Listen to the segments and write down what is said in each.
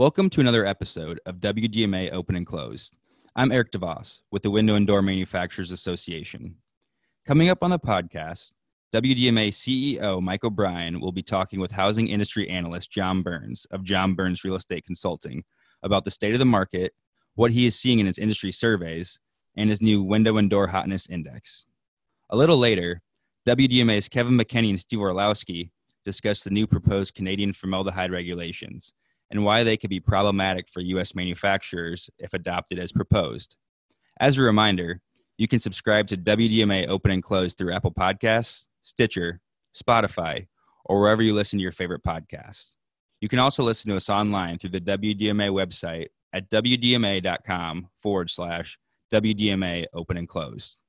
Welcome to another episode of WDMA Open and Closed. I'm Eric DeVos with the Window and Door Manufacturers Association. Coming up on the podcast, WDMA CEO Mike O'Brien will be talking with housing industry analyst John Burns of John Burns Real Estate Consulting about the state of the market, what he is seeing in his industry surveys, and his new Window and Door Hotness Index. A little later, WDMA's Kevin McKenney and Steve Orlowski discuss the new proposed Canadian formaldehyde regulations and why they could be problematic for U.S. manufacturers if adopted as proposed. As a reminder, you can subscribe to WDMA Open and Close through Apple Podcasts, Stitcher, Spotify, or wherever you listen to your favorite podcasts. You can also listen to us online through the WDMA website at WDMA.com forward slash WDMA Open and Closed.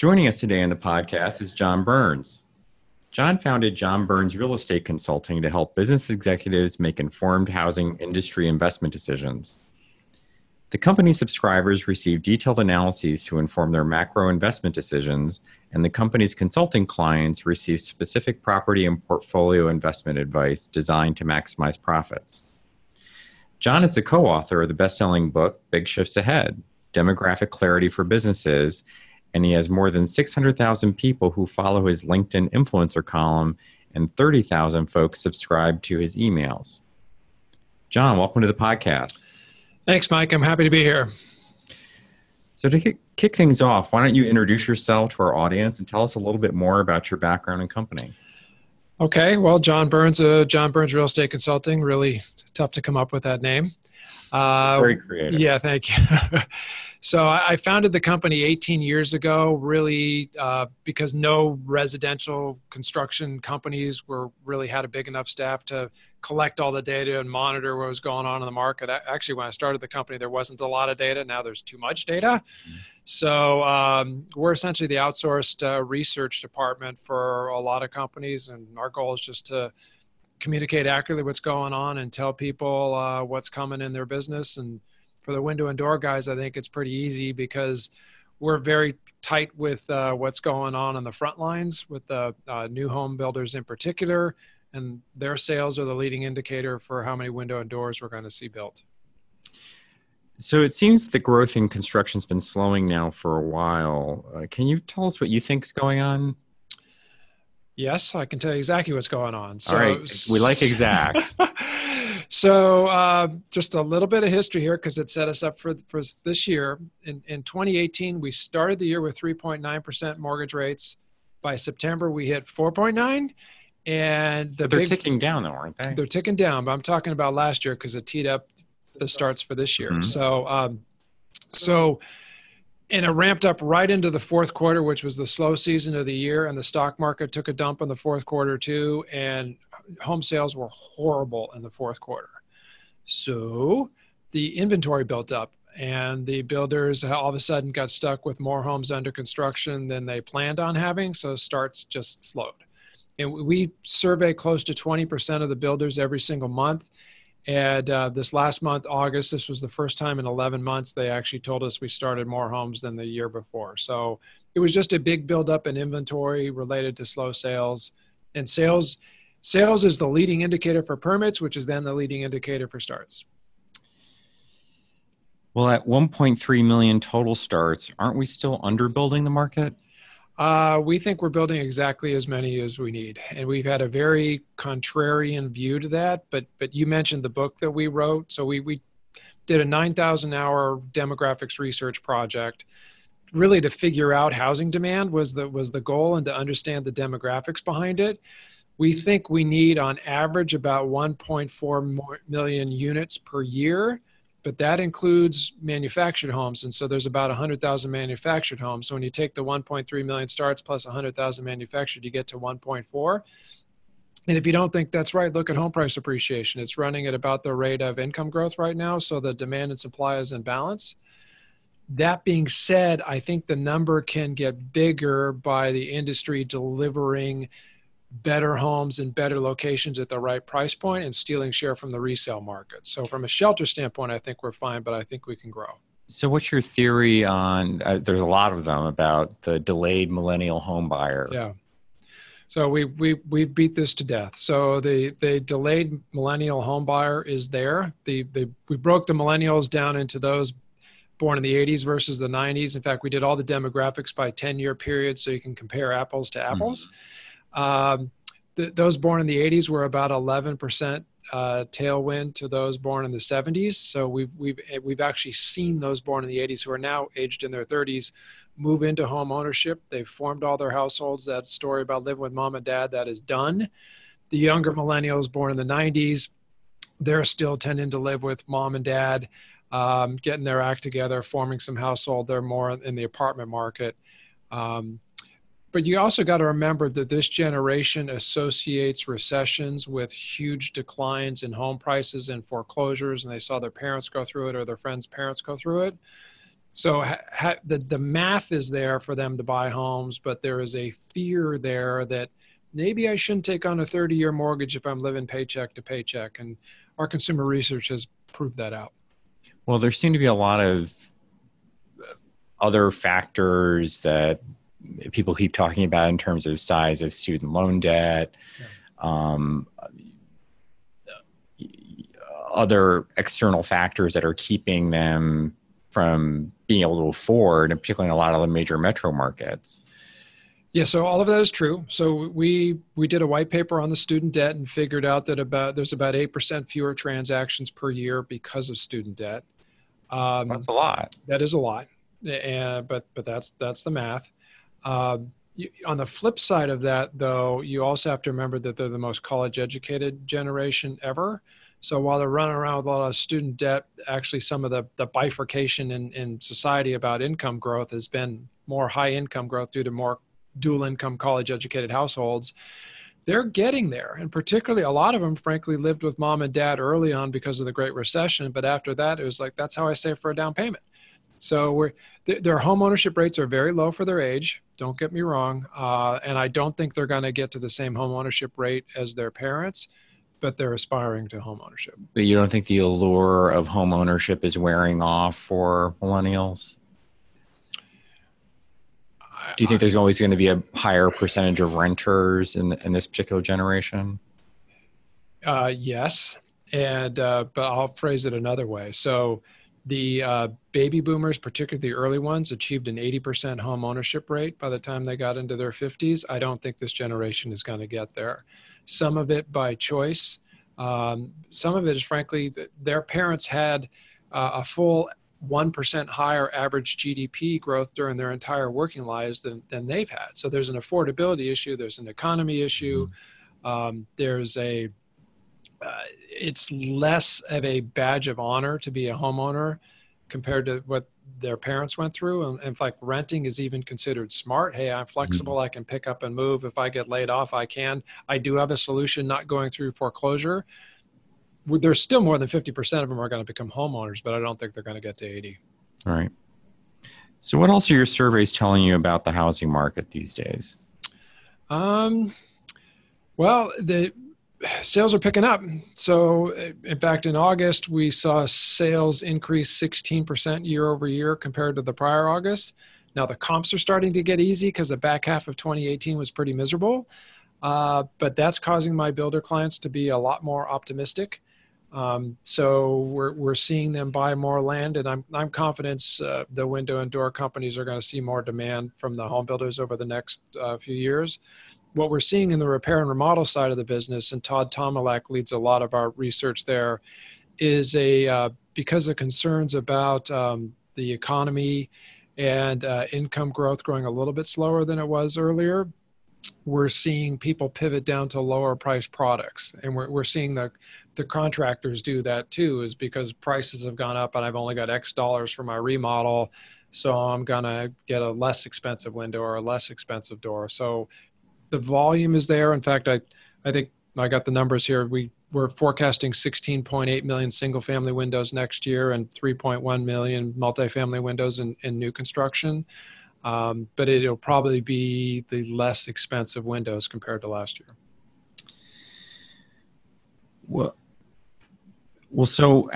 Joining us today on the podcast is John Burns. John founded John Burns Real Estate Consulting to help business executives make informed housing industry investment decisions. The company's subscribers receive detailed analyses to inform their macro investment decisions, and the company's consulting clients receive specific property and portfolio investment advice designed to maximize profits. John is the co author of the best selling book, Big Shifts Ahead Demographic Clarity for Businesses and he has more than 600,000 people who follow his LinkedIn influencer column and 30,000 folks subscribe to his emails. John, welcome to the podcast. Thanks, Mike. I'm happy to be here. So, to kick things off, why don't you introduce yourself to our audience and tell us a little bit more about your background and company? Okay, well, John Burns, uh, John Burns Real Estate Consulting, really tough to come up with that name. Uh, very creative. Yeah, thank you. so I founded the company 18 years ago, really uh, because no residential construction companies were really had a big enough staff to collect all the data and monitor what was going on in the market. Actually, when I started the company, there wasn't a lot of data. Now there's too much data. Mm-hmm. So um, we're essentially the outsourced uh, research department for a lot of companies, and our goal is just to communicate accurately what's going on and tell people uh, what's coming in their business. And for the window and door guys, I think it's pretty easy because we're very tight with uh, what's going on on the front lines with the uh, new home builders in particular. And their sales are the leading indicator for how many window and doors we're going to see built. So it seems the growth in construction has been slowing now for a while. Uh, can you tell us what you think is going on? Yes, I can tell you exactly what's going on. So, All right, we like exact. so, uh, just a little bit of history here because it set us up for for this year. In in 2018, we started the year with 3.9 percent mortgage rates. By September, we hit 4.9, and the they're big, ticking down though, aren't they? They're ticking down, but I'm talking about last year because it teed up the starts for this year. Mm-hmm. So, um, so and it ramped up right into the fourth quarter, which was the slow season of the year, and the stock market took a dump in the fourth quarter too, and home sales were horrible in the fourth quarter. So the inventory built up, and the builders all of a sudden got stuck with more homes under construction than they planned on having, so starts just slowed. And we survey close to 20% of the builders every single month and uh, this last month, August, this was the first time in 11 months they actually told us we started more homes than the year before. So it was just a big buildup in inventory related to slow sales. And sales, sales is the leading indicator for permits, which is then the leading indicator for starts. Well, at 1.3 million total starts, aren't we still underbuilding the market? Uh, we think we're building exactly as many as we need, and we've had a very contrarian view to that. But but you mentioned the book that we wrote, so we we did a 9,000 hour demographics research project, really to figure out housing demand was the was the goal, and to understand the demographics behind it. We think we need on average about 1.4 million units per year but that includes manufactured homes. And so there's about 100,000 manufactured homes. So when you take the 1.3 million starts plus 100,000 manufactured, you get to 1.4. And if you don't think that's right, look at home price appreciation. It's running at about the rate of income growth right now. So the demand and supply is in balance. That being said, I think the number can get bigger by the industry delivering better homes in better locations at the right price point and stealing share from the resale market. So from a shelter standpoint, I think we're fine, but I think we can grow. So, what's your theory on? Uh, there's a lot of them about the delayed millennial home buyer. Yeah. So we we we beat this to death. So the the delayed millennial home buyer is there. The the we broke the millennials down into those born in the 80s versus the 90s. In fact, we did all the demographics by 10 year period so you can compare apples to apples. Mm-hmm. Um, th- those born in the 80s were about 11% uh, tailwind to those born in the 70s. So we've we've we've actually seen those born in the 80s who are now aged in their 30s move into home ownership. They've formed all their households. That story about living with mom and dad that is done. The younger millennials born in the 90s, they're still tending to live with mom and dad, um, getting their act together, forming some household. They're more in the apartment market. Um, but you also got to remember that this generation associates recessions with huge declines in home prices and foreclosures, and they saw their parents go through it or their friends' parents go through it. So ha, ha, the the math is there for them to buy homes, but there is a fear there that maybe I shouldn't take on a 30 year mortgage if I'm living paycheck to paycheck, and our consumer research has proved that out. Well, there seem to be a lot of other factors that people keep talking about in terms of size of student loan debt, yeah. um, other external factors that are keeping them from being able to afford, and particularly in a lot of the major metro markets. Yeah, so all of that is true. So we we did a white paper on the student debt and figured out that about there's about eight percent fewer transactions per year because of student debt. Um, that's a lot. That is a lot, and but but that's that's the math. Um, you, on the flip side of that, though, you also have to remember that they're the most college educated generation ever. So while they're running around with a lot of student debt, actually some of the, the bifurcation in, in society about income growth has been more high income growth due to more dual income college educated households. They're getting there. And particularly a lot of them, frankly, lived with mom and dad early on because of the Great Recession. But after that, it was like, that's how I save for a down payment. So we're, th- their home ownership rates are very low for their age. Don't get me wrong, uh, and I don't think they're going to get to the same home ownership rate as their parents, but they're aspiring to home ownership. But you don't think the allure of home ownership is wearing off for millennials? Do you think there's always going to be a higher percentage of renters in in this particular generation? Uh, yes, and uh, but I'll phrase it another way. So the uh, baby boomers, particularly the early ones, achieved an 80% home ownership rate by the time they got into their 50s. I don't think this generation is going to get there. Some of it by choice. Um, some of it is frankly their parents had uh, a full 1% higher average GDP growth during their entire working lives than, than they've had. So there's an affordability issue, there's an economy issue, mm-hmm. um, there's a uh, it's less of a badge of honor to be a homeowner compared to what their parents went through. And in fact, renting is even considered smart. Hey, I'm flexible. Mm-hmm. I can pick up and move. If I get laid off, I can. I do have a solution not going through foreclosure. There's still more than 50% of them are going to become homeowners, but I don't think they're going to get to 80. All right. So, what else are your surveys telling you about the housing market these days? Um, well, the sales are picking up. So, in fact, in August, we saw sales increase 16% year over year compared to the prior August. Now, the comps are starting to get easy because the back half of 2018 was pretty miserable. Uh, but that's causing my builder clients to be a lot more optimistic. Um, so we're, we're seeing them buy more land, and I'm, I'm confident uh, the window and door companies are going to see more demand from the home builders over the next uh, few years what we're seeing in the repair and remodel side of the business, and Todd Tomalak leads a lot of our research there, is a uh, because of concerns about um, the economy and uh, income growth growing a little bit slower than it was earlier. We're seeing people pivot down to lower price products, and we're we're seeing the the contractors do that too. Is because prices have gone up, and I've only got X dollars for my remodel, so I'm gonna get a less expensive window or a less expensive door. So the volume is there. In fact, I, I think I got the numbers here. We we're forecasting 16.8 million single family windows next year and 3.1 million multifamily windows in, in new construction. um, but it'll probably be the less expensive windows compared to last year. Well, well, so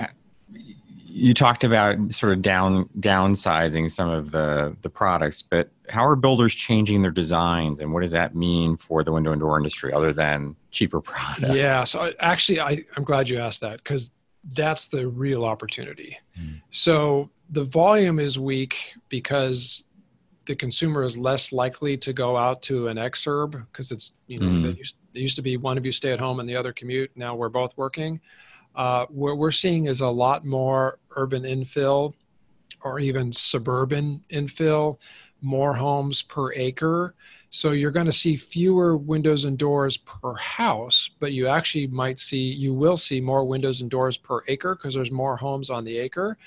you talked about sort of down downsizing some of the the products, but how are builders changing their designs, and what does that mean for the window and door industry, other than cheaper products? Yeah, so actually, I, I'm glad you asked that because that's the real opportunity. Mm. So the volume is weak because the consumer is less likely to go out to an exurb because it's you know mm. it, used, it, used, to be one of you stay at home and the other commute. Now we're both working. Uh, what we're seeing is a lot more urban infill or even suburban infill, more homes per acre. So you're going to see fewer windows and doors per house, but you actually might see, you will see more windows and doors per acre because there's more homes on the acre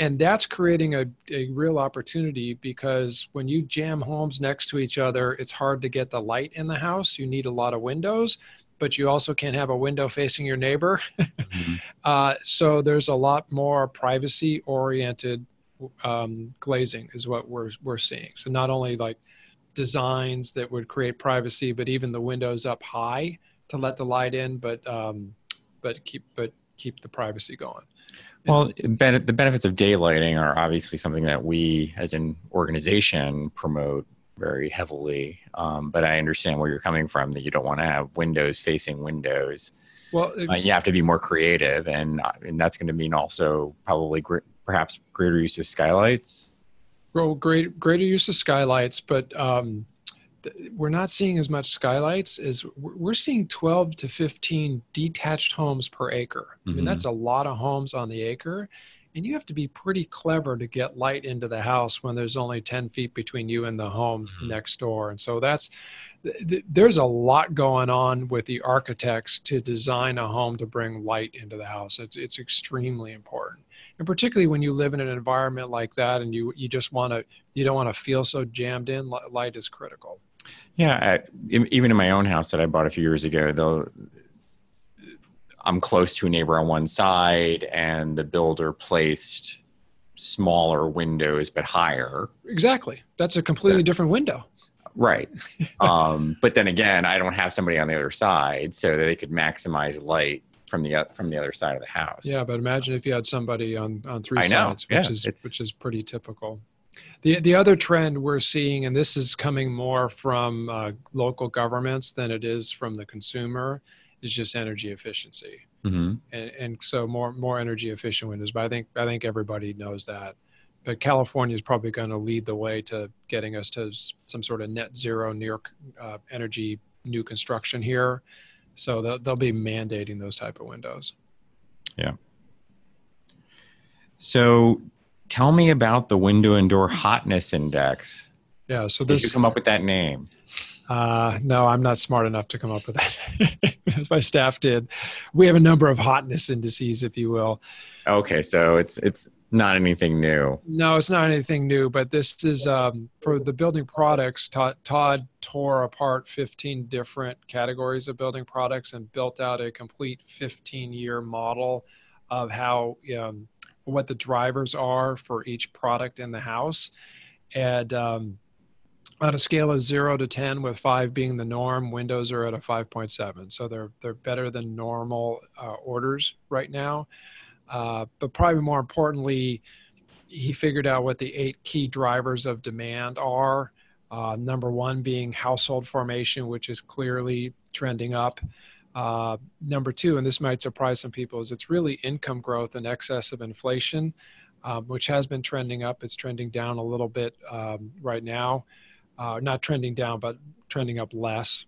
and that's creating a, a real opportunity because when you jam homes next to each other it's hard to get the light in the house you need a lot of windows but you also can't have a window facing your neighbor mm-hmm. uh, so there's a lot more privacy oriented um, glazing is what we're, we're seeing so not only like designs that would create privacy but even the windows up high to let the light in but um, but keep but keep the privacy going well, the benefits of daylighting are obviously something that we as an organization promote very heavily. Um, but I understand where you're coming from that you don't want to have windows facing windows. Well, uh, you have to be more creative, and uh, and that's going to mean also probably gr- perhaps greater use of skylights. Well, great greater use of skylights, but um, we're not seeing as much skylights as we're seeing 12 to 15 detached homes per acre. Mm-hmm. I mean, that's mm-hmm. a lot of homes on the acre. And you have to be pretty clever to get light into the house when there's only 10 feet between you and the home mm-hmm. next door. And so that's, th- there's a lot going on with the architects to design a home to bring light into the house. It's, it's extremely important. And particularly when you live in an environment like that and you, you just want to, you don't want to feel so jammed in, light is critical. Yeah, I, even in my own house that I bought a few years ago, though, I'm close to a neighbor on one side, and the builder placed smaller windows but higher. Exactly, that's a completely different window. Right, um, but then again, I don't have somebody on the other side, so that they could maximize light from the from the other side of the house. Yeah, but imagine if you had somebody on on three I sides, know. which yeah, is which is pretty typical. The, the other trend we're seeing, and this is coming more from uh, local governments than it is from the consumer, is just energy efficiency. Mm-hmm. And, and so more more energy efficient windows. But I think I think everybody knows that. But California is probably going to lead the way to getting us to some sort of net zero near uh, energy new construction here. So they'll, they'll be mandating those type of windows. Yeah. So tell me about the window and door hotness index. Yeah, so this Did you come up with that name. Uh, no, I'm not smart enough to come up with that. My staff did. We have a number of hotness indices, if you will. Okay, so it's it's not anything new. No, it's not anything new. But this is um, for the building products. Todd, Todd tore apart 15 different categories of building products and built out a complete 15 year model of how um, what the drivers are for each product in the house. And um, on a scale of zero to 10, with five being the norm, Windows are at a 5.7. So they're, they're better than normal uh, orders right now. Uh, but probably more importantly, he figured out what the eight key drivers of demand are. Uh, number one being household formation, which is clearly trending up. Uh, number two, and this might surprise some people, is it's really income growth in excess of inflation, um, which has been trending up. It's trending down a little bit um, right now. Uh, not trending down, but trending up less.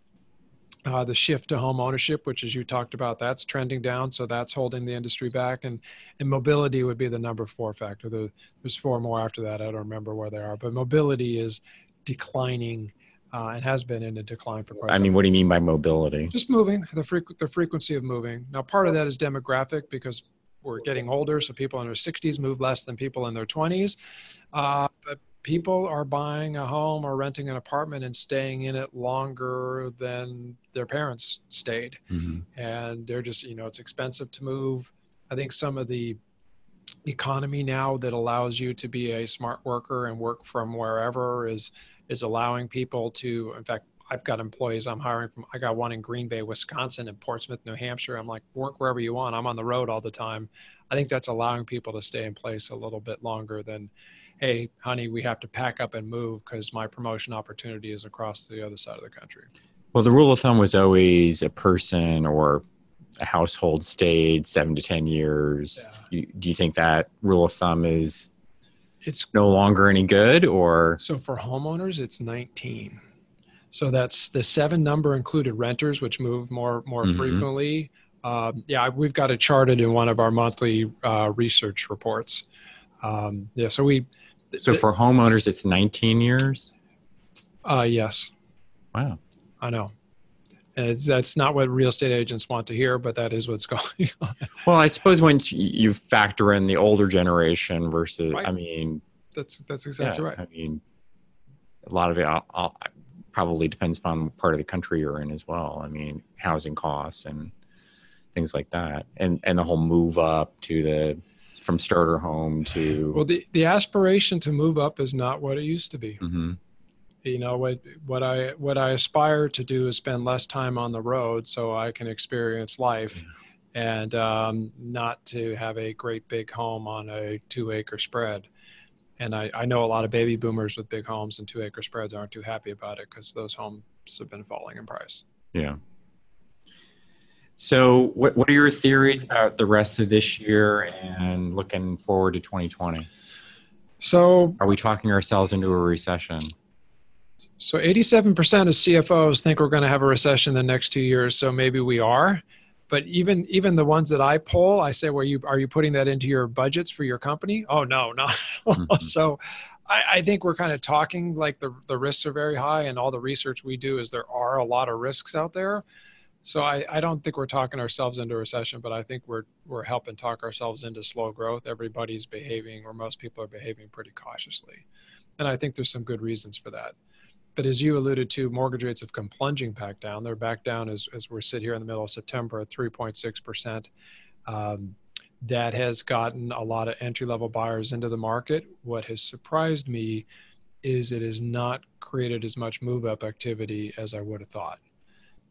Uh, the shift to home ownership, which as you talked about, that's trending down, so that's holding the industry back. And and mobility would be the number four factor. The, there's four more after that. I don't remember where they are, but mobility is declining uh, and has been in a decline for quite. I mean, what do you mean by mobility? Just moving, the frequ- the frequency of moving. Now, part of that is demographic because we're getting older, so people in their 60s move less than people in their 20s. Uh, but people are buying a home or renting an apartment and staying in it longer than their parents stayed, mm-hmm. and they're just you know it's expensive to move. I think some of the economy now that allows you to be a smart worker and work from wherever is is allowing people to in fact I've got employees I'm hiring from. I got one in Green Bay, Wisconsin, and Portsmouth, New Hampshire. I'm like, work wherever you want. I'm on the road all the time. I think that's allowing people to stay in place a little bit longer than, hey, honey, we have to pack up and move because my promotion opportunity is across the other side of the country. Well, the rule of thumb was always a person or a household stayed seven to ten years. Yeah. You, do you think that rule of thumb is it's no longer any good, or so for homeowners, it's 19. So that's the seven number included renters, which move more more mm-hmm. frequently. Um, yeah, we've got it charted in one of our monthly uh, research reports. Um, yeah, so we. Th- so for homeowners, it's 19 years. Uh, yes. Wow. I know. And that's not what real estate agents want to hear, but that is what's going on. Well, I suppose when you factor in the older generation versus, right. I mean, that's that's exactly yeah, right. I mean, a lot of it I'll, I'll, probably depends upon part of the country you're in as well. I mean, housing costs and things like that, and and the whole move up to the from starter home to well, the the aspiration to move up is not what it used to be. Mm-hmm. You know what what I what I aspire to do is spend less time on the road so I can experience life. And um, not to have a great big home on a two acre spread and I, I know a lot of baby boomers with big homes and two acre spreads aren't too happy about it because those homes have been falling in price. Yeah. So, what, what are your theories about the rest of this year and looking forward to 2020? So, are we talking ourselves into a recession? So, 87% of CFOs think we're going to have a recession the next two years. So, maybe we are but even even the ones that I poll, I say, "Well, you are you putting that into your budgets for your company?" Oh no, no. Mm-hmm. so, I, I, think we're kind of talking like the the risks are very high, and all the research we do is there are a lot of risks out there. So I, I don't think we're talking ourselves into recession, but I think we're we're helping talk ourselves into slow growth. Everybody's behaving, or most people are behaving pretty cautiously, and I think there's some good reasons for that but as you alluded to, mortgage rates have come plunging back down. They're back down as, as we're sit here in the middle of September at 3.6%. Um, that has gotten a lot of entry level buyers into the market. What has surprised me is it has not created as much move up activity as I would have thought.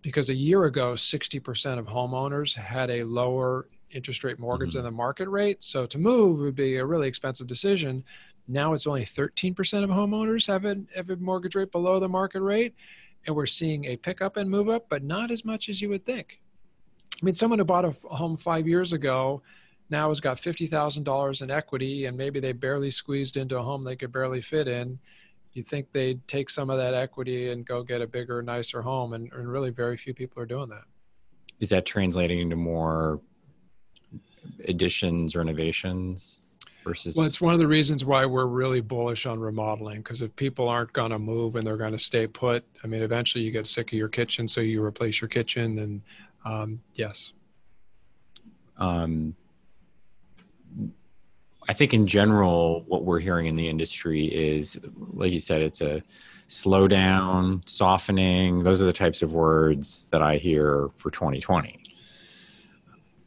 Because a year ago, 60% of homeowners had a lower interest rate mortgage mm-hmm. than the market rate. So to move would be a really expensive decision. Now it's only 13% of homeowners have a, have a mortgage rate below the market rate. And we're seeing a pickup and move up, but not as much as you would think. I mean, someone who bought a home five years ago now has got $50,000 in equity and maybe they barely squeezed into a home they could barely fit in. You think they'd take some of that equity and go get a bigger, nicer home. And, and really, very few people are doing that. Is that translating into more additions, renovations? versus well it's one of the reasons why we're really bullish on remodeling because if people aren't going to move and they're going to stay put i mean eventually you get sick of your kitchen so you replace your kitchen and um, yes um, i think in general what we're hearing in the industry is like you said it's a slowdown softening. Those are the types of words that i hear for 2020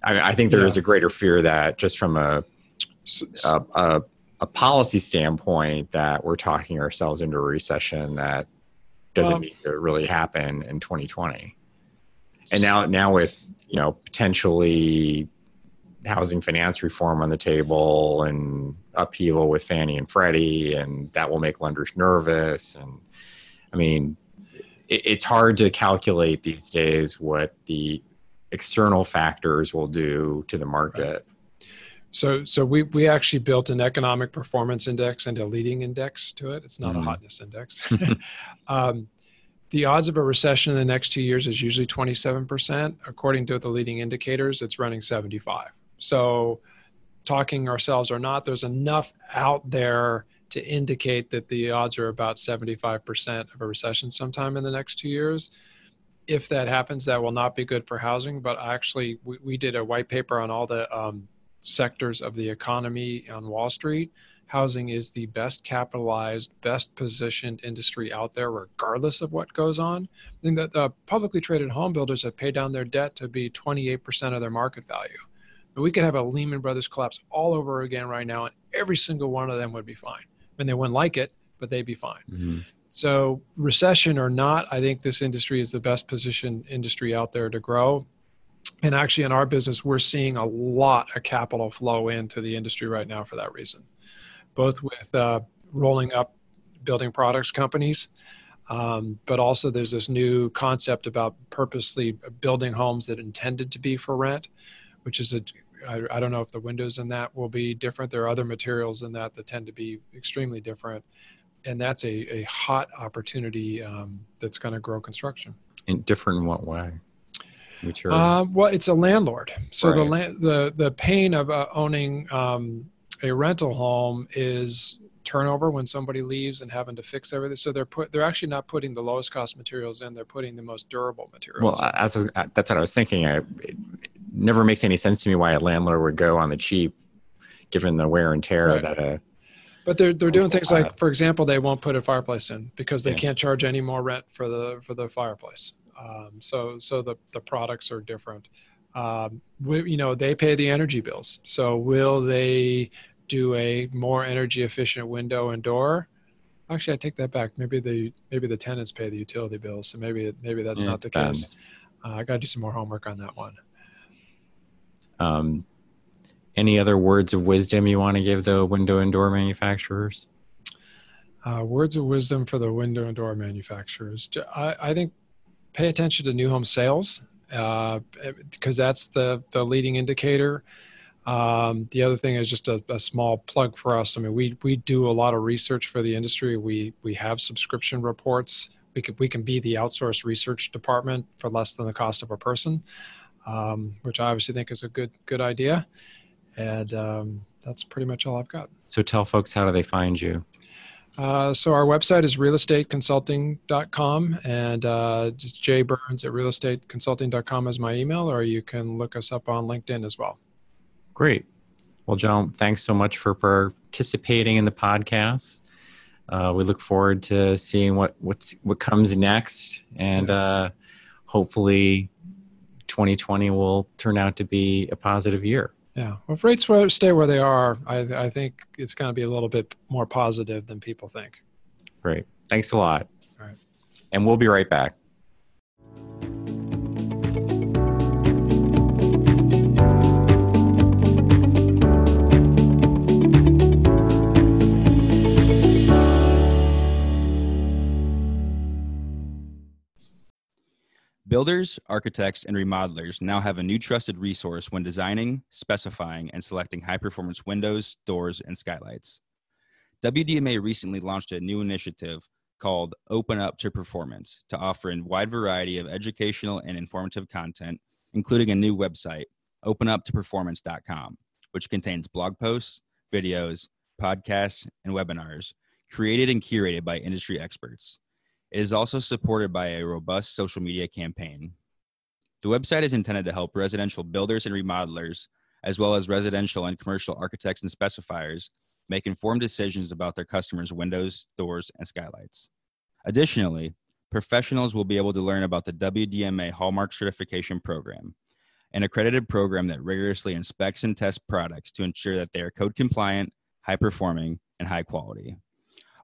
I, I think there yeah. is a greater fear that just from a a, a, a, policy standpoint that we're talking ourselves into a recession that doesn't um, need to really happen in 2020 and now now with you know potentially housing finance reform on the table and upheaval with Fannie and Freddie and that will make lenders nervous and I mean it, it's hard to calculate these days what the external factors will do to the market right. So, so we, we actually built an economic performance index and a leading index to it. It's not mm-hmm. a hotness index. um, the odds of a recession in the next two years is usually 27%. According to the leading indicators, it's running 75. So, talking ourselves or not, there's enough out there to indicate that the odds are about 75% of a recession sometime in the next two years. If that happens, that will not be good for housing. But actually, we, we did a white paper on all the um, sectors of the economy on Wall Street, housing is the best capitalized, best positioned industry out there, regardless of what goes on. I think that the publicly traded home builders have paid down their debt to be 28% of their market value. We could have a Lehman Brothers collapse all over again right now, and every single one of them would be fine. And they wouldn't like it, but they'd be fine. Mm-hmm. So, recession or not, I think this industry is the best positioned industry out there to grow. And actually, in our business, we're seeing a lot of capital flow into the industry right now for that reason, both with uh, rolling up building products companies. Um, but also, there's this new concept about purposely building homes that intended to be for rent, which is a I, I don't know if the windows in that will be different. There are other materials in that that tend to be extremely different, and that's a, a hot opportunity um, that's going to grow construction. In different in what way? Uh, well, it's a landlord. So right. the land, the the pain of uh, owning um, a rental home is turnover when somebody leaves and having to fix everything. So they're put they're actually not putting the lowest cost materials in. They're putting the most durable materials. Well, that's that's what I was thinking. I, it never makes any sense to me why a landlord would go on the cheap, given the wear and tear right. that a. But they're they're doing things like, for example, they won't put a fireplace in because they yeah. can't charge any more rent for the for the fireplace. Um, so so the the products are different. Um, we, you know they pay the energy bills. So will they do a more energy efficient window and door? Actually, I take that back. Maybe the maybe the tenants pay the utility bills. So maybe maybe that's yeah, not the case. Uh, I got to do some more homework on that one. Um, any other words of wisdom you want to give the window and door manufacturers? Uh, words of wisdom for the window and door manufacturers. I, I think pay attention to new home sales uh, because that's the the leading indicator. Um, the other thing is just a, a, small plug for us. I mean, we we do a lot of research for the industry. We we have subscription reports. We can we can be the outsourced research department for less than the cost of a person, um, which I obviously think is a good good idea. And um, that's pretty much all I've got. So tell folks how do they find you? Uh, so our website is realestateconsulting.com and uh, just Jay Burns at realestateconsulting.com is my email, or you can look us up on LinkedIn as well. Great. Well, John, thanks so much for participating in the podcast. Uh, we look forward to seeing what what's what comes next, and uh, hopefully, 2020 will turn out to be a positive year. Yeah. Well, if rates stay where they are, I, I think it's going to be a little bit more positive than people think. Great. Thanks a lot. All right. And we'll be right back. Builders, architects, and remodelers now have a new trusted resource when designing, specifying, and selecting high performance windows, doors, and skylights. WDMA recently launched a new initiative called Open Up to Performance to offer a wide variety of educational and informative content, including a new website, openuptoperformance.com, which contains blog posts, videos, podcasts, and webinars created and curated by industry experts. It is also supported by a robust social media campaign. The website is intended to help residential builders and remodelers, as well as residential and commercial architects and specifiers, make informed decisions about their customers' windows, doors, and skylights. Additionally, professionals will be able to learn about the WDMA Hallmark Certification Program, an accredited program that rigorously inspects and tests products to ensure that they are code compliant, high performing, and high quality.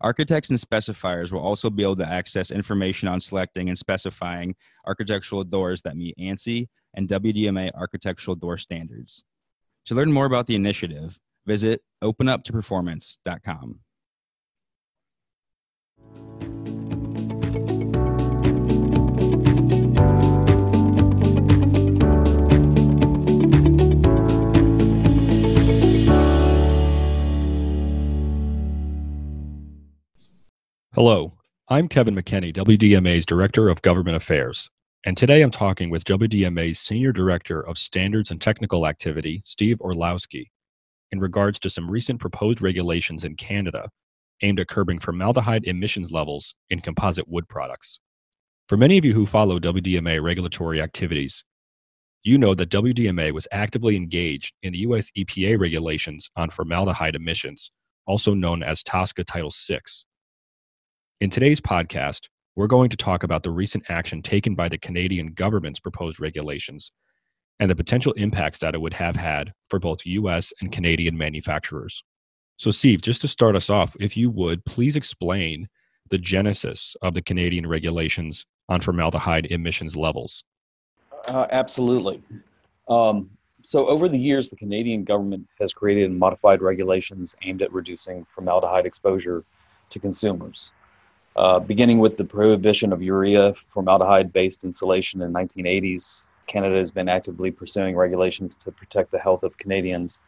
Architects and specifiers will also be able to access information on selecting and specifying architectural doors that meet ANSI and WDMA architectural door standards. To learn more about the initiative, visit openuptoperformance.com. Hello, I'm Kevin McKenney, WDMA's Director of Government Affairs, and today I'm talking with WDMA's Senior Director of Standards and Technical Activity, Steve Orlowski, in regards to some recent proposed regulations in Canada aimed at curbing formaldehyde emissions levels in composite wood products. For many of you who follow WDMA regulatory activities, you know that WDMA was actively engaged in the US EPA regulations on formaldehyde emissions, also known as TSCA Title VI in today's podcast, we're going to talk about the recent action taken by the Canadian government's proposed regulations and the potential impacts that it would have had for both US and Canadian manufacturers. So, Steve, just to start us off, if you would please explain the genesis of the Canadian regulations on formaldehyde emissions levels. Uh, absolutely. Um, so, over the years, the Canadian government has created and modified regulations aimed at reducing formaldehyde exposure to consumers. Uh, beginning with the prohibition of urea formaldehyde based insulation in the 1980s, Canada has been actively pursuing regulations to protect the health of Canadians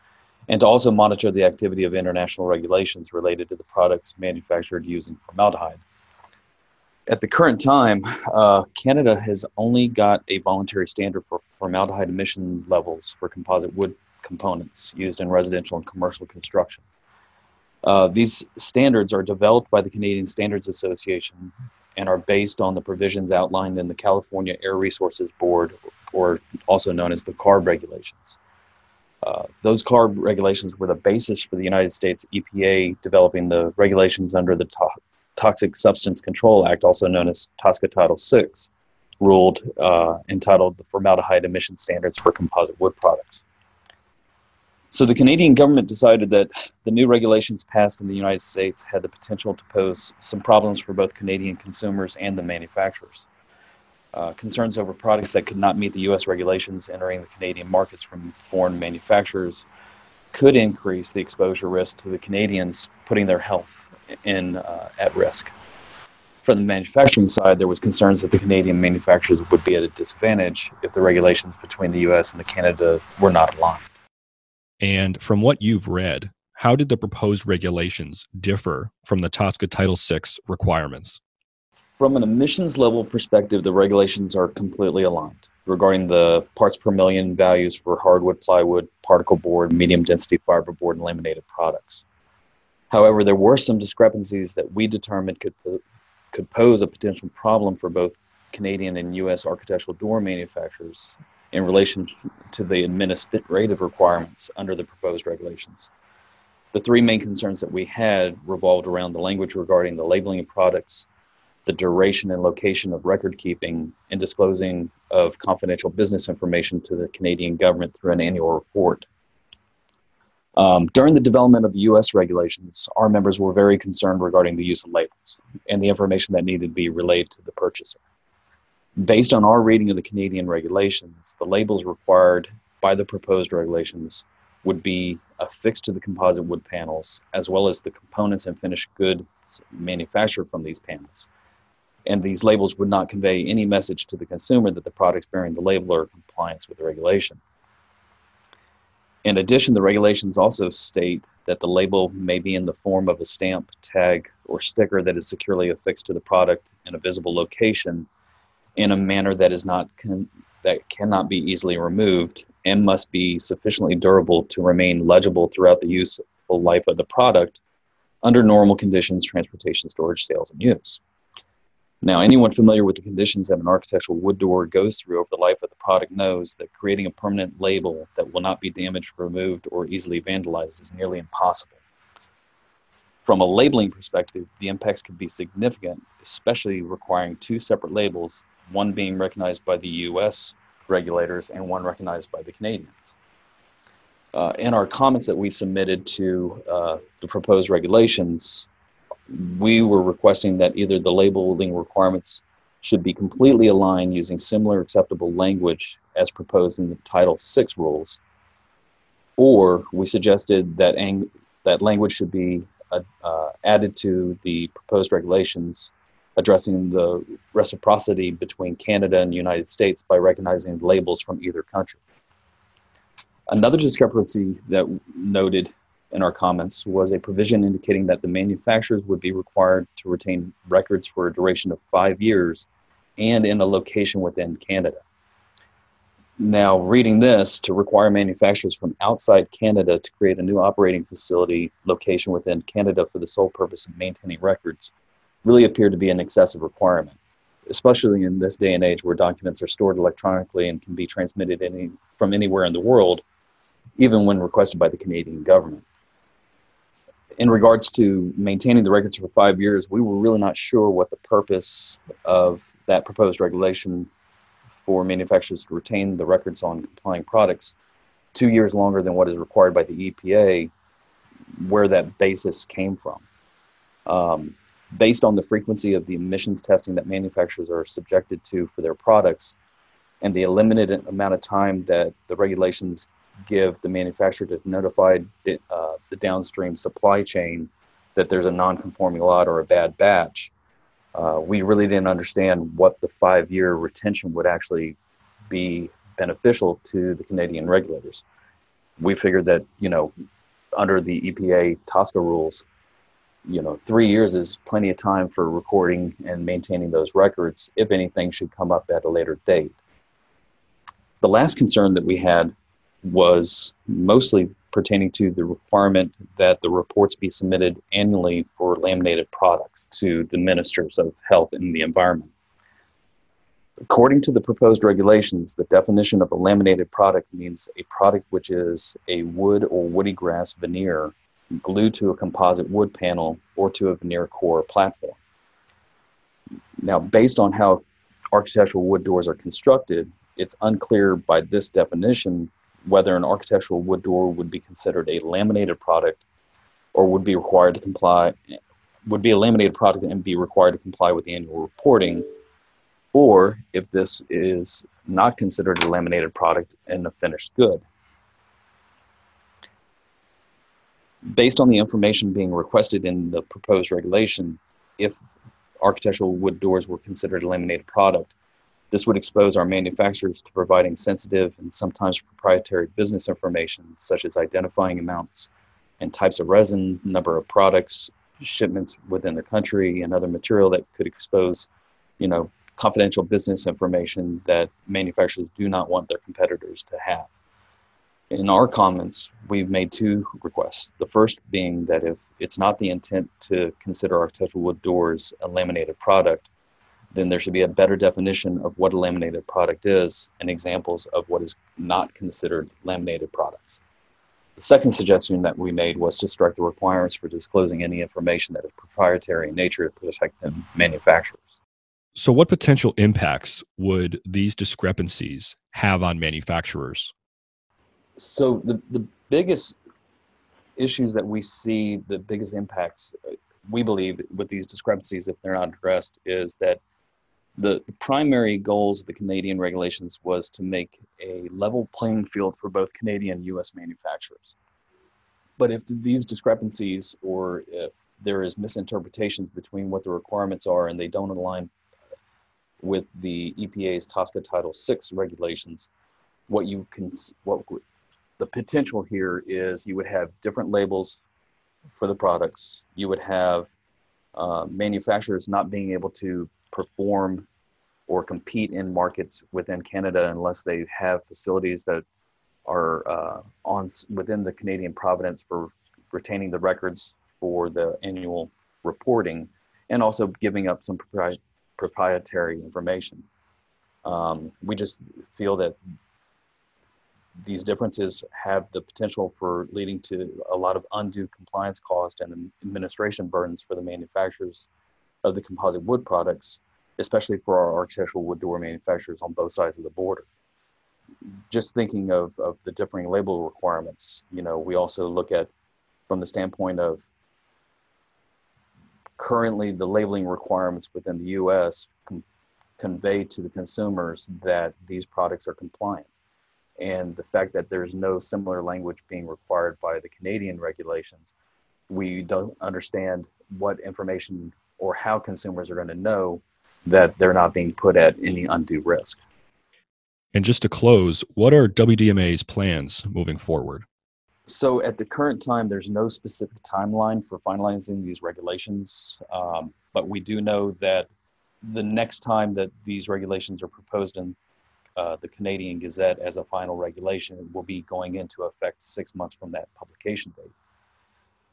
and to also monitor the activity of international regulations related to the products manufactured using formaldehyde. At the current time, uh, Canada has only got a voluntary standard for formaldehyde emission levels for composite wood components used in residential and commercial construction. Uh, these standards are developed by the Canadian Standards Association and are based on the provisions outlined in the California Air Resources Board, or also known as the CARB regulations. Uh, those CARB regulations were the basis for the United States EPA developing the regulations under the to- Toxic Substance Control Act, also known as TSCA Title VI, ruled uh, entitled the Formaldehyde Emission Standards for Composite Wood Products. So the Canadian government decided that the new regulations passed in the United States had the potential to pose some problems for both Canadian consumers and the manufacturers. Uh, concerns over products that could not meet the U.S. regulations entering the Canadian markets from foreign manufacturers could increase the exposure risk to the Canadians, putting their health in uh, at risk. From the manufacturing side, there was concerns that the Canadian manufacturers would be at a disadvantage if the regulations between the U.S. and the Canada were not aligned. And from what you've read, how did the proposed regulations differ from the TSCA Title VI requirements? From an emissions level perspective, the regulations are completely aligned regarding the parts per million values for hardwood, plywood, particle board, medium density fiberboard, and laminated products. However, there were some discrepancies that we determined could, could pose a potential problem for both Canadian and U.S. architectural door manufacturers in relation to the administrative requirements under the proposed regulations. The three main concerns that we had revolved around the language regarding the labeling of products, the duration and location of record keeping, and disclosing of confidential business information to the Canadian government through an annual report. Um, during the development of the US regulations, our members were very concerned regarding the use of labels and the information that needed to be relayed to the purchaser. Based on our reading of the Canadian regulations, the labels required by the proposed regulations would be affixed to the composite wood panels, as well as the components and finished goods manufactured from these panels. And these labels would not convey any message to the consumer that the products bearing the label are in compliance with the regulation. In addition, the regulations also state that the label may be in the form of a stamp, tag, or sticker that is securely affixed to the product in a visible location in a manner that is not con- that cannot be easily removed and must be sufficiently durable to remain legible throughout the useful life of the product under normal conditions, transportation, storage, sales, and use. Now, anyone familiar with the conditions that an architectural wood door goes through over the life of the product knows that creating a permanent label that will not be damaged, removed, or easily vandalized is nearly impossible. From a labeling perspective, the impacts can be significant, especially requiring two separate labels one being recognized by the US regulators and one recognized by the Canadians. Uh, in our comments that we submitted to uh, the proposed regulations, we were requesting that either the labeling requirements should be completely aligned using similar acceptable language as proposed in the Title VI rules, or we suggested that, ang- that language should be uh, uh added to the proposed regulations addressing the reciprocity between Canada and the United States by recognizing labels from either country. Another discrepancy that noted in our comments was a provision indicating that the manufacturers would be required to retain records for a duration of five years and in a location within Canada. Now, reading this, to require manufacturers from outside Canada to create a new operating facility location within Canada for the sole purpose of maintaining records really appear to be an excessive requirement, especially in this day and age where documents are stored electronically and can be transmitted any, from anywhere in the world, even when requested by the Canadian government. In regards to maintaining the records for five years, we were really not sure what the purpose of that proposed regulation for manufacturers to retain the records on complying products two years longer than what is required by the EPA, where that basis came from. Um, based on the frequency of the emissions testing that manufacturers are subjected to for their products and the limited amount of time that the regulations give the manufacturer to notify the, uh, the downstream supply chain that there's a non-conforming lot or a bad batch, uh, we really didn't understand what the five-year retention would actually be beneficial to the Canadian regulators. We figured that you know, under the EPA TSCA rules, you know, three years is plenty of time for recording and maintaining those records. If anything should come up at a later date. The last concern that we had was mostly pertaining to the requirement that the reports be submitted annually for laminated products to the ministers of health and the environment. According to the proposed regulations, the definition of a laminated product means a product which is a wood or woody grass veneer glued to a composite wood panel or to a veneer core platform. Now, based on how architectural wood doors are constructed, it's unclear by this definition whether an architectural wood door would be considered a laminated product or would be required to comply would be a laminated product and be required to comply with the annual reporting or if this is not considered a laminated product and a finished good based on the information being requested in the proposed regulation if architectural wood doors were considered a laminated product this would expose our manufacturers to providing sensitive and sometimes proprietary business information, such as identifying amounts and types of resin, number of products, shipments within the country, and other material that could expose, you know, confidential business information that manufacturers do not want their competitors to have. In our comments, we've made two requests. The first being that if it's not the intent to consider architectural wood doors a laminated product, then there should be a better definition of what a laminated product is and examples of what is not considered laminated products. The second suggestion that we made was to strike the requirements for disclosing any information that is proprietary in nature to protect the manufacturers. So, what potential impacts would these discrepancies have on manufacturers? So, the, the biggest issues that we see, the biggest impacts, we believe, with these discrepancies, if they're not addressed, is that the, the primary goals of the Canadian regulations was to make a level playing field for both Canadian and US manufacturers. But if these discrepancies or if there is misinterpretations between what the requirements are and they don't align with the EPA's TSCA Title VI regulations, what you can what the potential here is you would have different labels for the products. You would have uh, manufacturers not being able to perform or compete in markets within Canada unless they have facilities that are uh, on within the Canadian province for retaining the records for the annual reporting and also giving up some propri- proprietary information. Um, we just feel that these differences have the potential for leading to a lot of undue compliance cost and administration burdens for the manufacturers of the composite wood products, especially for our architectural wood door manufacturers on both sides of the border. Just thinking of, of the differing label requirements, you know, we also look at from the standpoint of currently the labeling requirements within the US convey to the consumers that these products are compliant. And the fact that there's no similar language being required by the Canadian regulations, we don't understand what information or how consumers are going to know that they're not being put at any undue risk. And just to close, what are WDMA's plans moving forward? So, at the current time, there's no specific timeline for finalizing these regulations, um, but we do know that the next time that these regulations are proposed in uh, the Canadian Gazette as a final regulation will be going into effect six months from that publication date.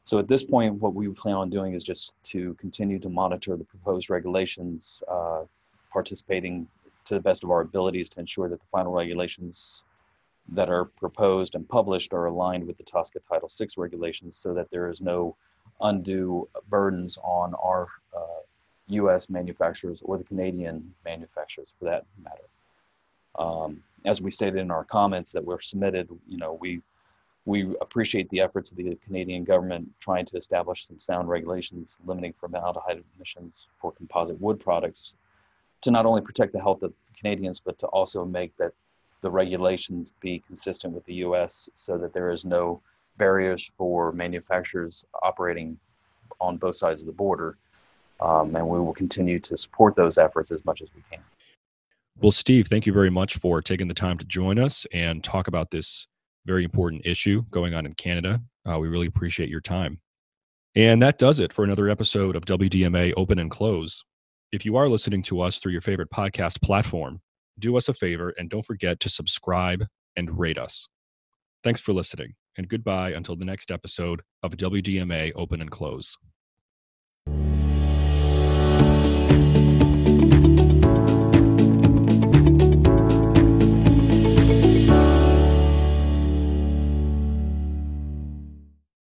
So at this point, what we plan on doing is just to continue to monitor the proposed regulations, uh, participating to the best of our abilities to ensure that the final regulations that are proposed and published are aligned with the TSCA Title VI regulations so that there is no undue burdens on our uh, US manufacturers or the Canadian manufacturers for that matter. Um, as we stated in our comments that were submitted, you know, we we appreciate the efforts of the Canadian government trying to establish some sound regulations limiting formaldehyde emissions for composite wood products to not only protect the health of Canadians, but to also make that the regulations be consistent with the US so that there is no barriers for manufacturers operating on both sides of the border. Um, and we will continue to support those efforts as much as we can. Well, Steve, thank you very much for taking the time to join us and talk about this very important issue going on in Canada. Uh, we really appreciate your time. And that does it for another episode of WDMA Open and Close. If you are listening to us through your favorite podcast platform, do us a favor and don't forget to subscribe and rate us. Thanks for listening, and goodbye until the next episode of WDMA Open and Close.